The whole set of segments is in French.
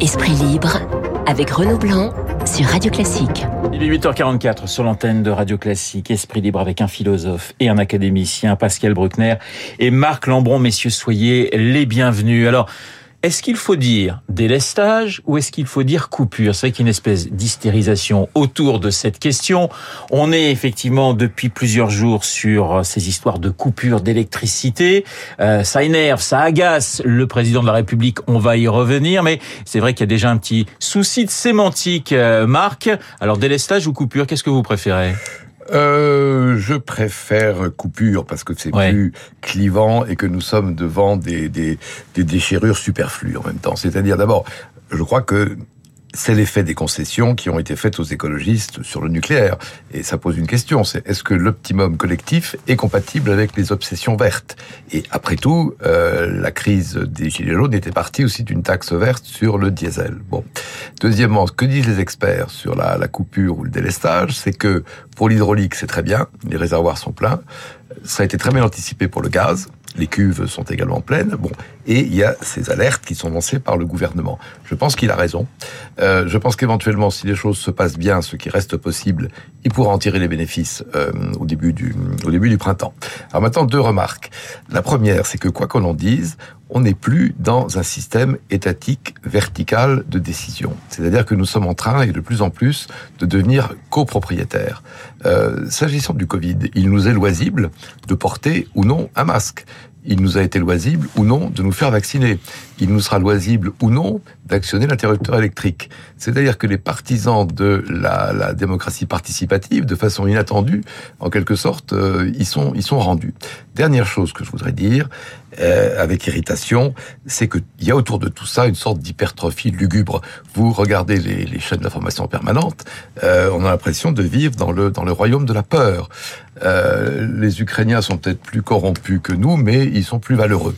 Esprit libre avec Renaud Blanc sur Radio Classique. Il est 8h44 sur l'antenne de Radio Classique. Esprit libre avec un philosophe et un académicien, Pascal Bruckner et Marc Lambron. Messieurs, soyez les bienvenus. Alors, est-ce qu'il faut dire délestage ou est-ce qu'il faut dire coupure? C'est vrai qu'il y a une espèce d'hystérisation autour de cette question. On est effectivement depuis plusieurs jours sur euh, ces histoires de coupure d'électricité. Euh, ça énerve, ça agace le président de la République. On va y revenir, mais c'est vrai qu'il y a déjà un petit souci de sémantique, euh, Marc. Alors délestage ou coupure, qu'est-ce que vous préférez? Euh, je préfère coupure parce que c'est plus clivant et que nous sommes devant des, des, des déchirures superflues en même temps. C'est-à-dire d'abord, je crois que c'est l'effet des concessions qui ont été faites aux écologistes sur le nucléaire. Et ça pose une question, c'est est-ce que l'optimum collectif est compatible avec les obsessions vertes? Et après tout, euh, la crise des Gilets jaunes était partie aussi d'une taxe verte sur le diesel. Bon. Deuxièmement, ce que disent les experts sur la, la coupure ou le délestage, c'est que pour l'hydraulique, c'est très bien, les réservoirs sont pleins. Ça a été très bien anticipé pour le gaz. Les cuves sont également pleines. Bon, et il y a ces alertes qui sont lancées par le gouvernement. Je pense qu'il a raison. Euh, je pense qu'éventuellement, si les choses se passent bien, ce qui reste possible, il pourra en tirer les bénéfices euh, au début du au début du printemps. Alors maintenant, deux remarques. La première, c'est que quoi qu'on en dise, on n'est plus dans un système étatique vertical de décision. C'est-à-dire que nous sommes en train, et de plus en plus, de devenir copropriétaires. Euh, S'agissant du Covid, il nous est loisible de porter ou non un masque il nous a été loisible ou non de nous faire vacciner. Il nous sera loisible ou non d'actionner l'interrupteur électrique. C'est-à-dire que les partisans de la, démocratie participative, de façon inattendue, en quelque sorte, euh, ils sont ils sont rendus. Dernière chose que je voudrais dire, euh, avec irritation, c'est qu'il y a autour de tout ça une sorte d'hypertrophie lugubre. Vous regardez les, les chaînes d'information permanente, euh, on a l'impression de vivre dans le dans le royaume de la peur. Euh, les Ukrainiens sont peut-être plus corrompus que nous, mais ils sont plus valeureux.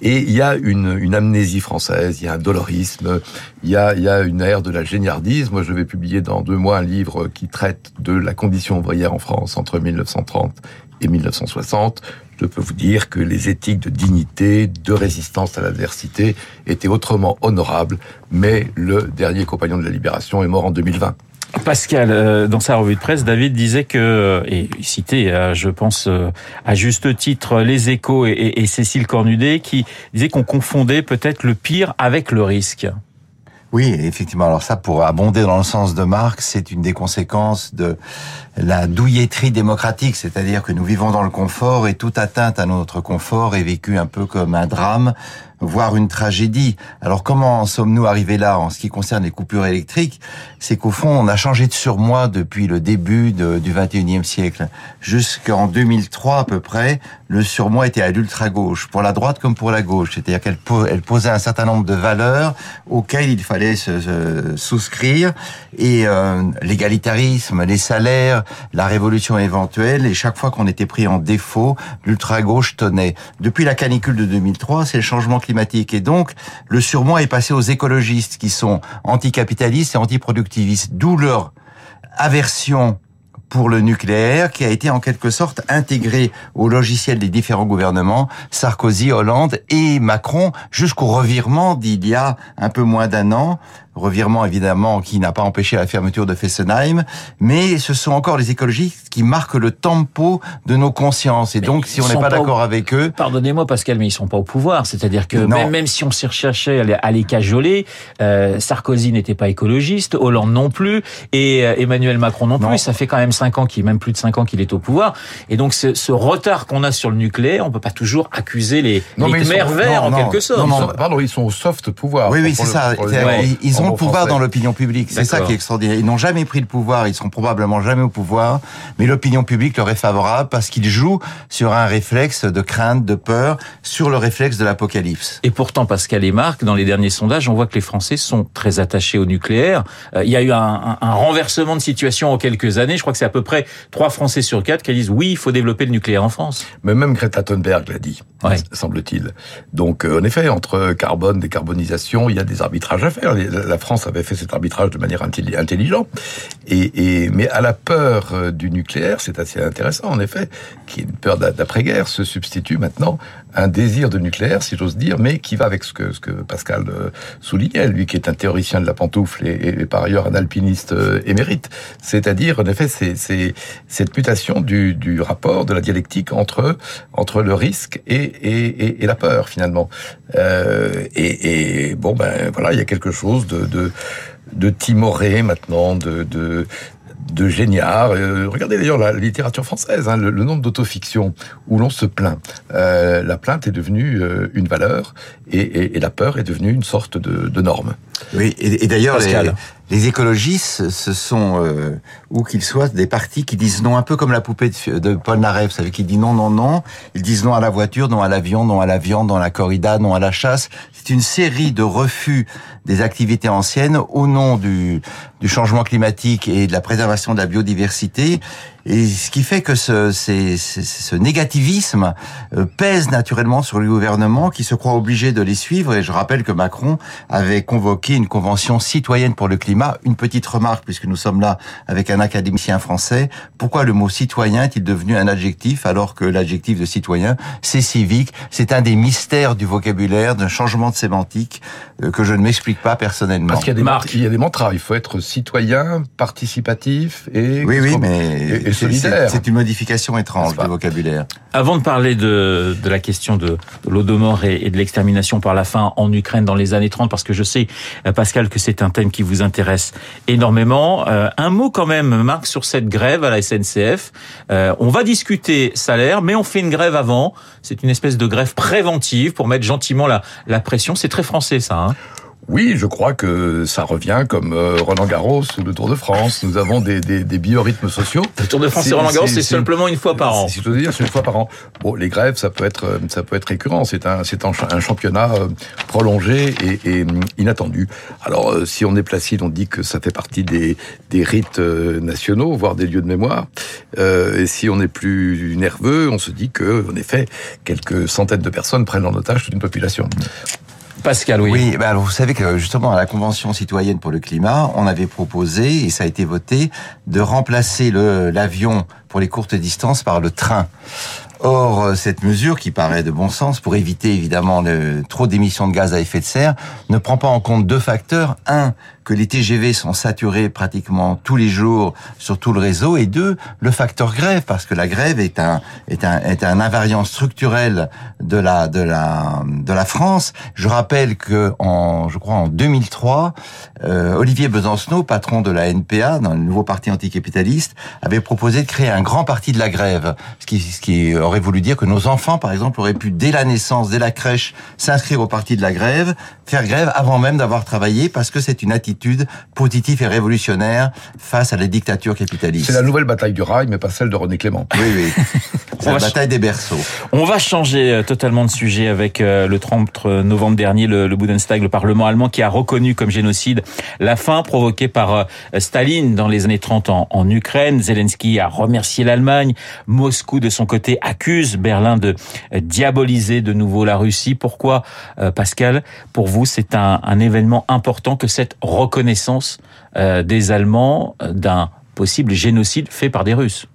Et il y a une, une, amnésie française, il y a un dolorisme, il y a, il y a une ère de la géniardise. Moi, je vais publier dans deux mois un livre qui traite de la condition ouvrière en France entre 1930 et 1960. Je peux vous dire que les éthiques de dignité, de résistance à l'adversité étaient autrement honorables, mais le dernier compagnon de la libération est mort en 2020. Pascal, euh, dans sa revue de presse, David disait que, et cité, euh, je pense euh, à juste titre, les échos et, et Cécile Cornudet, qui disait qu'on confondait peut-être le pire avec le risque. Oui, effectivement. Alors ça, pour abonder dans le sens de Marx, c'est une des conséquences de la douilletterie démocratique, c'est-à-dire que nous vivons dans le confort et toute atteinte à notre confort est vécue un peu comme un drame, voire une tragédie. Alors comment sommes-nous arrivés là en ce qui concerne les coupures électriques? C'est qu'au fond, on a changé de surmoi depuis le début du 21e siècle. Jusqu'en 2003 à peu près, le surmoi était à l'ultra-gauche, pour la droite comme pour la gauche. C'est-à-dire qu'elle elle posait un certain nombre de valeurs auxquelles il fallait se, se souscrire. Et euh, l'égalitarisme, les salaires, la révolution éventuelle, et chaque fois qu'on était pris en défaut, l'ultra-gauche tenait. Depuis la canicule de 2003, c'est le changement Et donc, le surmoi est passé aux écologistes, qui sont anticapitalistes et antiproductivistes, d'où leur aversion pour le nucléaire qui a été en quelque sorte intégré au logiciel des différents gouvernements, Sarkozy, Hollande et Macron, jusqu'au revirement d'il y a un peu moins d'un an, revirement évidemment qui n'a pas empêché la fermeture de Fessenheim, mais ce sont encore les écologistes qui marquent le tempo de nos consciences. Et mais donc, si on n'est pas, pas d'accord avec eux... Pardonnez-moi Pascal, mais ils sont pas au pouvoir. C'est-à-dire que même, même, si on s'y recherchait à les cajoler, euh, Sarkozy n'était pas écologiste, Hollande non plus, et euh, Emmanuel Macron non, non, plus. Ça fait quand même cinq ans qu'il, même plus de cinq ans qu'il est au pouvoir. Et donc, ce, ce, retard qu'on a sur le nucléaire, on peut pas toujours accuser les, non, les Khmer verts en quelque sorte. Non, non, pardon, ils sont au soft pouvoir. Oui, oui, c'est ça. Le, ils ont le pouvoir dans l'opinion publique. C'est ça qui est extraordinaire. Ils n'ont jamais pris le pouvoir, ils seront probablement jamais au pouvoir, mais l'opinion publique leur est favorable parce qu'ils jouent sur un réflexe de crainte, de peur, sur le réflexe de l'apocalypse. Et pourtant, Pascal et Marc, dans les derniers sondages, on voit que les Français sont très attachés au nucléaire. Euh, il y a eu un, un, un, renversement de situation en quelques années. Je crois que c'est à peu près trois Français sur quatre qui disent oui, il faut développer le nucléaire en France. Mais même Greta Thunberg l'a dit, ouais. semble-t-il. Donc, euh, en effet, entre carbone, décarbonisation, il y a des arbitrages à faire. La France avait fait cet arbitrage de manière intelligente. Et, mais à la peur du nucléaire, c'est assez intéressant en effet, qui est une peur d'après-guerre, se substitue maintenant un désir de nucléaire, si j'ose dire, mais qui va avec ce que, ce que Pascal euh, soulignait, lui qui est un théoricien de la pantoufle et, par ailleurs un alpiniste euh, émérite. C'est-à-dire, en effet, c'est cette mutation du, du, rapport, de la dialectique entre, entre le risque et, et, et la peur, finalement. Euh, et, bon, ben voilà, il y a quelque chose de, de de timoré maintenant, de, de, de Géniard. Euh, regardez d'ailleurs la littérature française, hein, le, nombre d'autofictions où l'on se plaint. Euh, la plainte est devenue euh, une valeur et, et, la peur est devenue une sorte de, de norme. Oui, et, et d'ailleurs, les écologistes, ce sont, euh, où qu'ils soient, des partis qui disent non, un peu comme la poupée de, Paul Naref, vous qui dit non, non, non. Ils disent non à la voiture, non à l'avion, non à la viande, non à la corrida, non à la chasse. C'est une série de refus des activités anciennes au nom du, du changement climatique et de la préservation de la biodiversité. Et ce qui fait que ce, ce négativisme euh, pèse naturellement sur le gouvernement qui se croit obligé de les suivre. Et je rappelle que Macron avait convoqué une convention citoyenne pour le climat. Une petite remarque, puisque nous sommes là avec un académicien français. Pourquoi le mot citoyen est-il devenu un adjectif alors que l'adjectif de citoyen, c'est civique? C'est un des mystères du vocabulaire, d'un changement de sémantique euh, que je ne m'explique pas personnellement. Parce qu'il y a des, il y a des mantras. Il faut être citoyen, participatif et... Oui, oui, mais... C'est une modification étrange du vocabulaire. Avant de parler de, de la question de, de l'Odomor et, et, de l'extermination par la faim en Ukraine dans les années 30, parce que je sais, euh, Pascal, que c'est un thème qui vous intéresse énormément. Euh, un mot quand même, Marc, sur cette grève à la SNCF. Euh, on va discuter salaire, mais on fait une grève avant. C'est une espèce de grève préventive pour mettre gentiment la, la pression. C'est très français, ça. Hein? Oui, je crois que ça revient comme euh, Roland Garros ou le Tour de France. Nous avons des, des, des biorhythmes sociaux. Le Tour de France et Roland Garros, c'est simplement une fois par an. Si je veux dire, c'est une fois par an. Bon, les grèves, ça peut être, euh, ça peut être récurrent. C'est un, c'est un, championnat euh, prolongé et, et inattendu. Alors, si on est placide, on dit que ça fait partie des, des rites nationaux, voire des lieux de mémoire. Euh, et si on est plus nerveux, on se dit que, en effet, quelques centaines de personnes prennent en otage toute une population. Pascal, oui. Oui, ben alors vous savez que justement à la Convention citoyenne pour le climat, on avait proposé, et ça a été voté, de remplacer l'avion pour les courtes distances par le train. Or, euh, cette mesure, qui paraît de bon sens pour éviter évidemment le, trop d'émissions de gaz à effet de serre, ne prend pas en compte deux facteurs. Un, que les TGV sont saturés pratiquement tous les jours sur tout le réseau, et deux, le facteur grève, parce que la grève est un est un est un invariant structurel de la de la de la France. Je rappelle que en je crois en 2003, euh, Olivier Besancenot, patron de la NPA, dans le nouveau parti anticapitaliste, avait proposé de créer un grand parti de la grève, ce qui ce qui aurait voulu dire que nos enfants, par exemple, auraient pu dès la naissance, dès la crèche, s'inscrire au parti de la grève, faire grève avant même d'avoir travaillé, parce que c'est une attitude positif et révolutionnaire face à la dictature capitaliste. C'est la nouvelle bataille du rail, mais pas celle de René Clément. Oui, oui. C'est la bataille des berceaux. On va changer euh, totalement de sujet avec euh, le 30 novembre dernier, le, Bundestag, le Parlement allemand, qui a reconnu comme génocide la faim provoquée par euh, Staline dans les années 30 en, en Ukraine. Zelensky a remercié l'Allemagne. Moscou, de son côté, accuse Berlin de diaboliser de nouveau la Russie. Pourquoi, Pascal, pour vous, c'est un, un événement important que cette reconnaissance euh, des Allemands euh, d'un possible génocide fait par des Russes.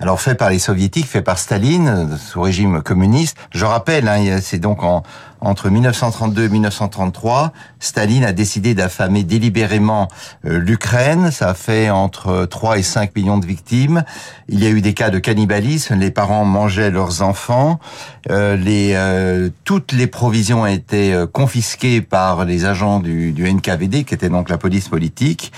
Alors fait par les soviétiques, fait par Staline, euh, sous régime communiste. Je rappelle, hein, c'est donc en, entre 1932 et 1933, Staline a décidé d'affamer délibérément euh, l'Ukraine. Ça a fait entre 3 et 5 millions de victimes. Il y a eu des cas de cannibalisme. Les parents mangeaient leurs enfants. Euh, euh, toutes les provisions été confisquées par les agents du, NKVD, qui était donc la police politique.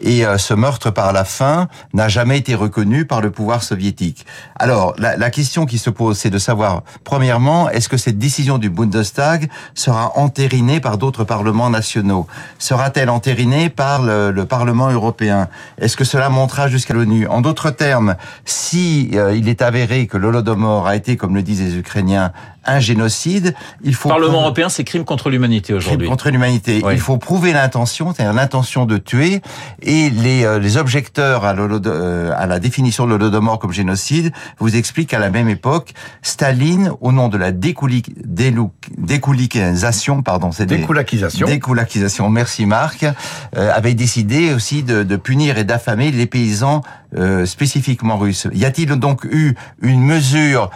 Et ce meurtre par la faim n'a jamais été reconnu par le pouvoir soviétique. Alors, la question qui se pose, c'est de savoir, premièrement, est-ce que cette décision du Bundestag sera entérinée par d'autres parlements nationaux. Sera-t-elle entérinée par le, Parlement européen? Est-ce que cela montera jusqu'à l'ONU? En d'autres termes, si euh, il est avéré que l'Holodomor a été, comme le disent les Ukrainiens, un génocide, il faut... Parlement européen, c'est crime contre l'humanité aujourd'hui. Crime contre l'humanité. Il faut prouver l'intention, c'est-à-dire l'intention de tuer, et les, euh, les objecteurs à, euh, à la définition de l'Holodomor comme génocide vous expliquent qu'à la même époque, Staline, au nom de la découlic, découlicisation, pardon, c'est découlakisation. Découlakisation, merci Marc, euh, avait décidé aussi de, de punir et d'affamer les paysans spécifiquement russes. Y a-t-il donc eu une mesure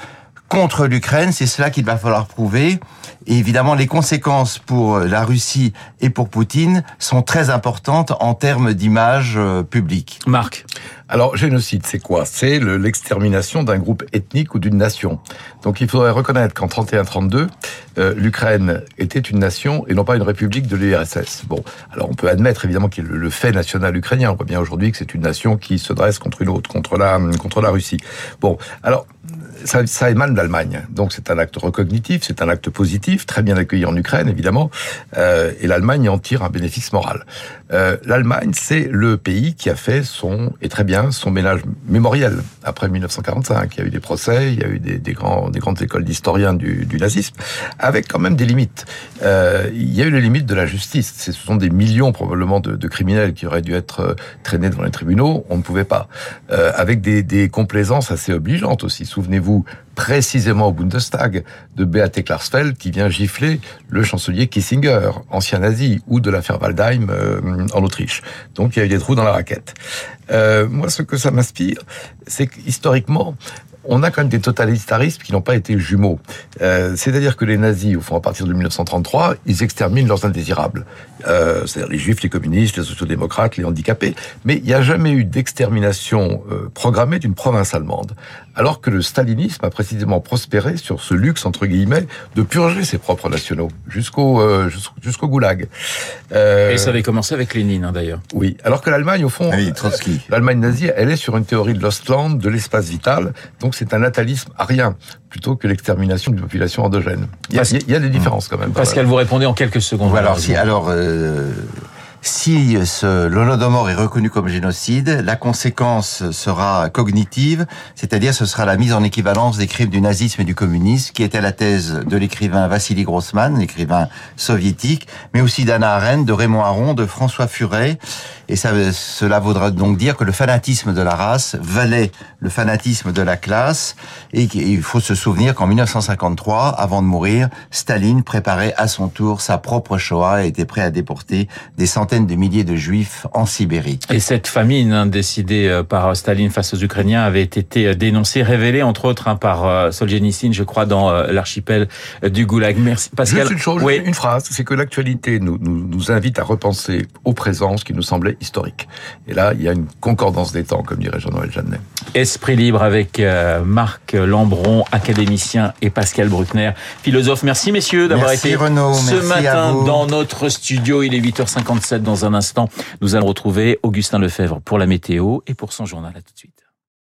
contre l'Ukraine. C'est cela qu'il va falloir prouver. Et évidemment, les conséquences pour la Russie et pour Poutine sont très importantes en termes d'image euh, publique. Marc. Alors, génocide, c'est quoi? C'est l'extermination d'un groupe ethnique ou d'une nation. Donc, il faudrait reconnaître qu'en 31-32, euh, l'Ukraine était une nation et non pas une république de l'URSS. Bon, alors on peut admettre évidemment qu'il le fait national ukrainien. On voit bien aujourd'hui que c'est une nation qui se dresse contre une autre, contre la contre la Russie. Bon, alors ça, émane d'Allemagne. Donc c'est un acte recognitif, c'est un acte positif, très bien accueilli en Ukraine évidemment, euh, et l'Allemagne en tire un bénéfice moral. Euh, L'Allemagne, c'est le pays qui a fait son, et très bien, son ménage mémoriel après 1945. Il y a eu des procès, il y a eu des, grandes écoles d'historiens du, nazisme, avec quand même des limites. Euh, il y a eu les limites de la justice. Ce sont des millions probablement de, criminels qui auraient dû être traînés devant les tribunaux. On ne pouvait pas. Avec des, des complaisances assez obligeantes aussi. Souvenez-vous précisément au Bundestag de Beate Klarsfeld qui vient gifler le chancelier Kissinger, ancien nazi, ou de l'affaire Waldheim euh, en Autriche. Donc il y a eu des trous dans la raquette. Euh, moi, ce que ça m'inspire, c'est qu'historiquement, on a quand même des totalitarismes qui n'ont pas été jumeaux. Euh, C'est-à-dire que les nazis, au fond, à partir de 1933, ils exterminent leurs indésirables. Euh, C'est-à-dire les juifs, les communistes, les sociodémocrates, les handicapés. Mais il n'y a jamais eu d'extermination euh, programmée d'une province allemande. Alors que le stalinisme a précisément prospéré sur ce luxe, entre guillemets, de purger ses propres nationaux jusqu'au euh, jusqu'au goulag. Euh, Et ça avait commencé avec Lénine, hein, d'ailleurs. Oui. Alors que l'Allemagne, au fond, oui, Trotsky. l'Allemagne nazie, elle est sur une théorie de l'Ostland, de l'espace vital. Donc c'est un natalisme arien plutôt que l'extermination d'une population endogène. Il y, a, il y a des différences quand même. Pascal, vous répondez en quelques secondes. Voilà, alors, si, alors euh, si ce, l'Holodomor est reconnu comme génocide, la conséquence sera cognitive, c'est-à-dire ce sera la mise en équivalence des crimes du nazisme et du communisme, qui était la thèse de l'écrivain Vassili Grossman, l'écrivain soviétique, mais aussi d'Anna Arendt, de Raymond Aron, de François Furet. Et ça, cela vaudra donc dire que le fanatisme de la race valait le fanatisme de la classe. Et il faut se souvenir qu'en 1953, avant de mourir, Staline préparait à son tour sa propre Shoah et était prêt à déporter des centaines de milliers de juifs en Sibérie. Et cette famine hein, décidée par Staline face aux Ukrainiens avait été dénoncée, révélée entre autres hein, par Solzhenitsyn, je crois, dans l'archipel du Goulag. Merci Pascal. Juste une chose, oui. une phrase, c'est que l'actualité nous, nous, nous invite à repenser au présent ce qui nous semblait historique. Et là, il y a une concordance des temps, comme dirait Jean-Noël Jeannet. Esprit libre avec euh, Marc Lambron, académicien, et Pascal Bruckner, philosophe. Merci messieurs d'avoir été Renaud, ce matin dans notre studio. Il est 8h57 dans un instant. Nous allons retrouver Augustin Lefebvre pour la météo et pour son journal. À tout de suite.